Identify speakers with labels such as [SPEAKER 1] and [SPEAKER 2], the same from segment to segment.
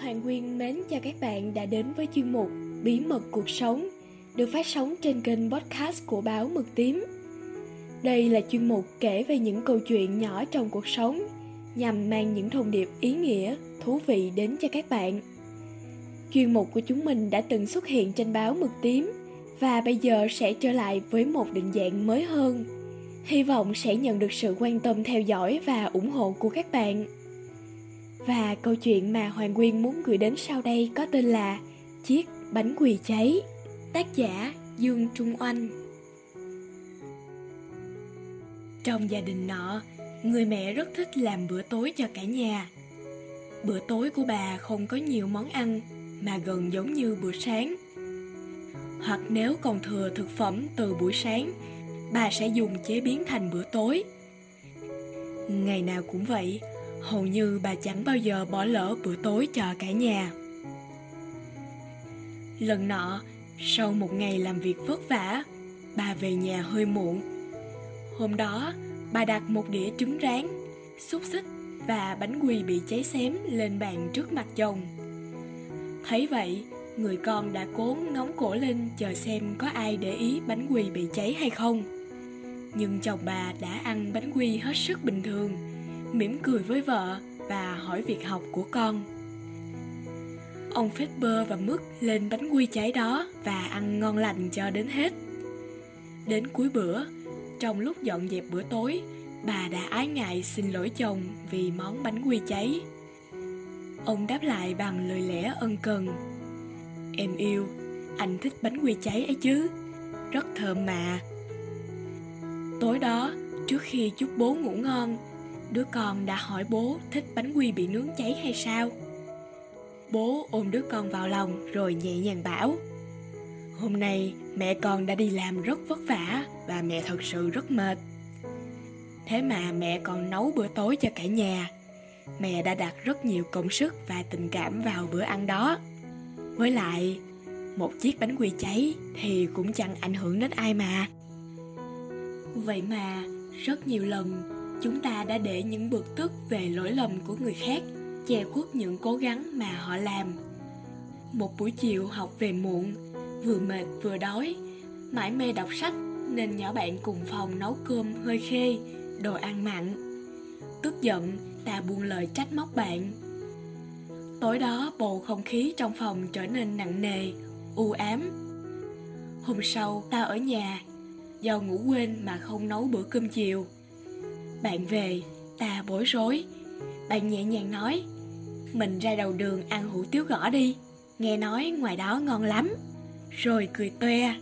[SPEAKER 1] Hoàng Nguyên mến chào các bạn đã đến với chuyên mục Bí mật cuộc sống được phát sóng trên kênh podcast của báo Mực Tím. Đây là chuyên mục kể về những câu chuyện nhỏ trong cuộc sống nhằm mang những thông điệp ý nghĩa, thú vị đến cho các bạn. Chuyên mục của chúng mình đã từng xuất hiện trên báo Mực Tím và bây giờ sẽ trở lại với một định dạng mới hơn. Hy vọng sẽ nhận được sự quan tâm theo dõi và ủng hộ của các bạn. Và câu chuyện mà Hoàng Nguyên muốn gửi đến sau đây có tên là Chiếc bánh quỳ cháy Tác giả Dương Trung Oanh Trong gia đình nọ, người mẹ rất thích làm bữa tối cho cả nhà. Bữa tối của bà không có nhiều món ăn mà gần giống như bữa sáng. Hoặc nếu còn thừa thực phẩm từ buổi sáng, bà sẽ dùng chế biến thành bữa tối. Ngày nào cũng vậy, hầu như bà chẳng bao giờ bỏ lỡ bữa tối cho cả nhà. Lần nọ, sau một ngày làm việc vất vả, bà về nhà hơi muộn. Hôm đó, bà đặt một đĩa trứng rán, xúc xích và bánh quy bị cháy xém lên bàn trước mặt chồng. Thấy vậy, người con đã cố ngóng cổ lên chờ xem có ai để ý bánh quy bị cháy hay không. Nhưng chồng bà đã ăn bánh quy hết sức bình thường mỉm cười với vợ và hỏi việc học của con. Ông phết bơ và mứt lên bánh quy cháy đó và ăn ngon lành cho đến hết. Đến cuối bữa, trong lúc dọn dẹp bữa tối, bà đã ái ngại xin lỗi chồng vì món bánh quy cháy. Ông đáp lại bằng lời lẽ ân cần. Em yêu, anh thích bánh quy cháy ấy chứ? Rất thơm mà. Tối đó, trước khi chúc bố ngủ ngon đứa con đã hỏi bố thích bánh quy bị nướng cháy hay sao. Bố ôm đứa con vào lòng rồi nhẹ nhàng bảo, hôm nay mẹ con đã đi làm rất vất vả và mẹ thật sự rất mệt. Thế mà mẹ còn nấu bữa tối cho cả nhà. Mẹ đã đặt rất nhiều công sức và tình cảm vào bữa ăn đó. Với lại, một chiếc bánh quy cháy thì cũng chẳng ảnh hưởng đến ai mà. Vậy mà, rất nhiều lần chúng ta đã để những bực tức về lỗi lầm của người khác, che khuất những cố gắng mà họ làm. Một buổi chiều học về muộn, vừa mệt vừa đói, mãi mê đọc sách nên nhỏ bạn cùng phòng nấu cơm hơi khê, đồ ăn mặn. Tức giận, ta buông lời trách móc bạn. Tối đó bầu không khí trong phòng trở nên nặng nề, u ám. Hôm sau ta ở nhà, do ngủ quên mà không nấu bữa cơm chiều bạn về, ta bối rối. Bạn nhẹ nhàng nói, mình ra đầu đường ăn hủ tiếu gõ đi. Nghe nói ngoài đó ngon lắm. Rồi cười toe.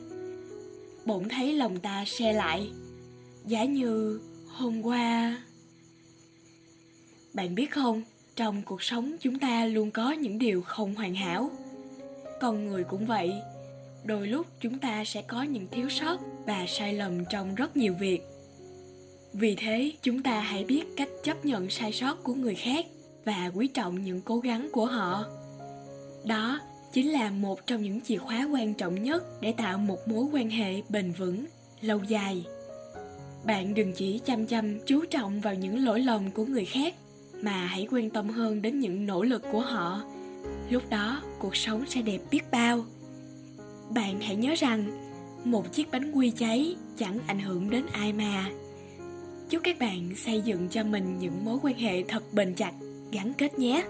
[SPEAKER 1] Bỗng thấy lòng ta xe lại. Giá như hôm qua. Bạn biết không, trong cuộc sống chúng ta luôn có những điều không hoàn hảo. Con người cũng vậy. Đôi lúc chúng ta sẽ có những thiếu sót và sai lầm trong rất nhiều việc vì thế, chúng ta hãy biết cách chấp nhận sai sót của người khác và quý trọng những cố gắng của họ. Đó chính là một trong những chìa khóa quan trọng nhất để tạo một mối quan hệ bền vững, lâu dài. Bạn đừng chỉ chăm chăm, chú trọng vào những lỗi lầm của người khác, mà hãy quan tâm hơn đến những nỗ lực của họ. Lúc đó, cuộc sống sẽ đẹp biết bao. Bạn hãy nhớ rằng, một chiếc bánh quy cháy chẳng ảnh hưởng đến ai mà chúc các bạn xây dựng cho mình những mối quan hệ thật bền chặt, gắn kết nhé.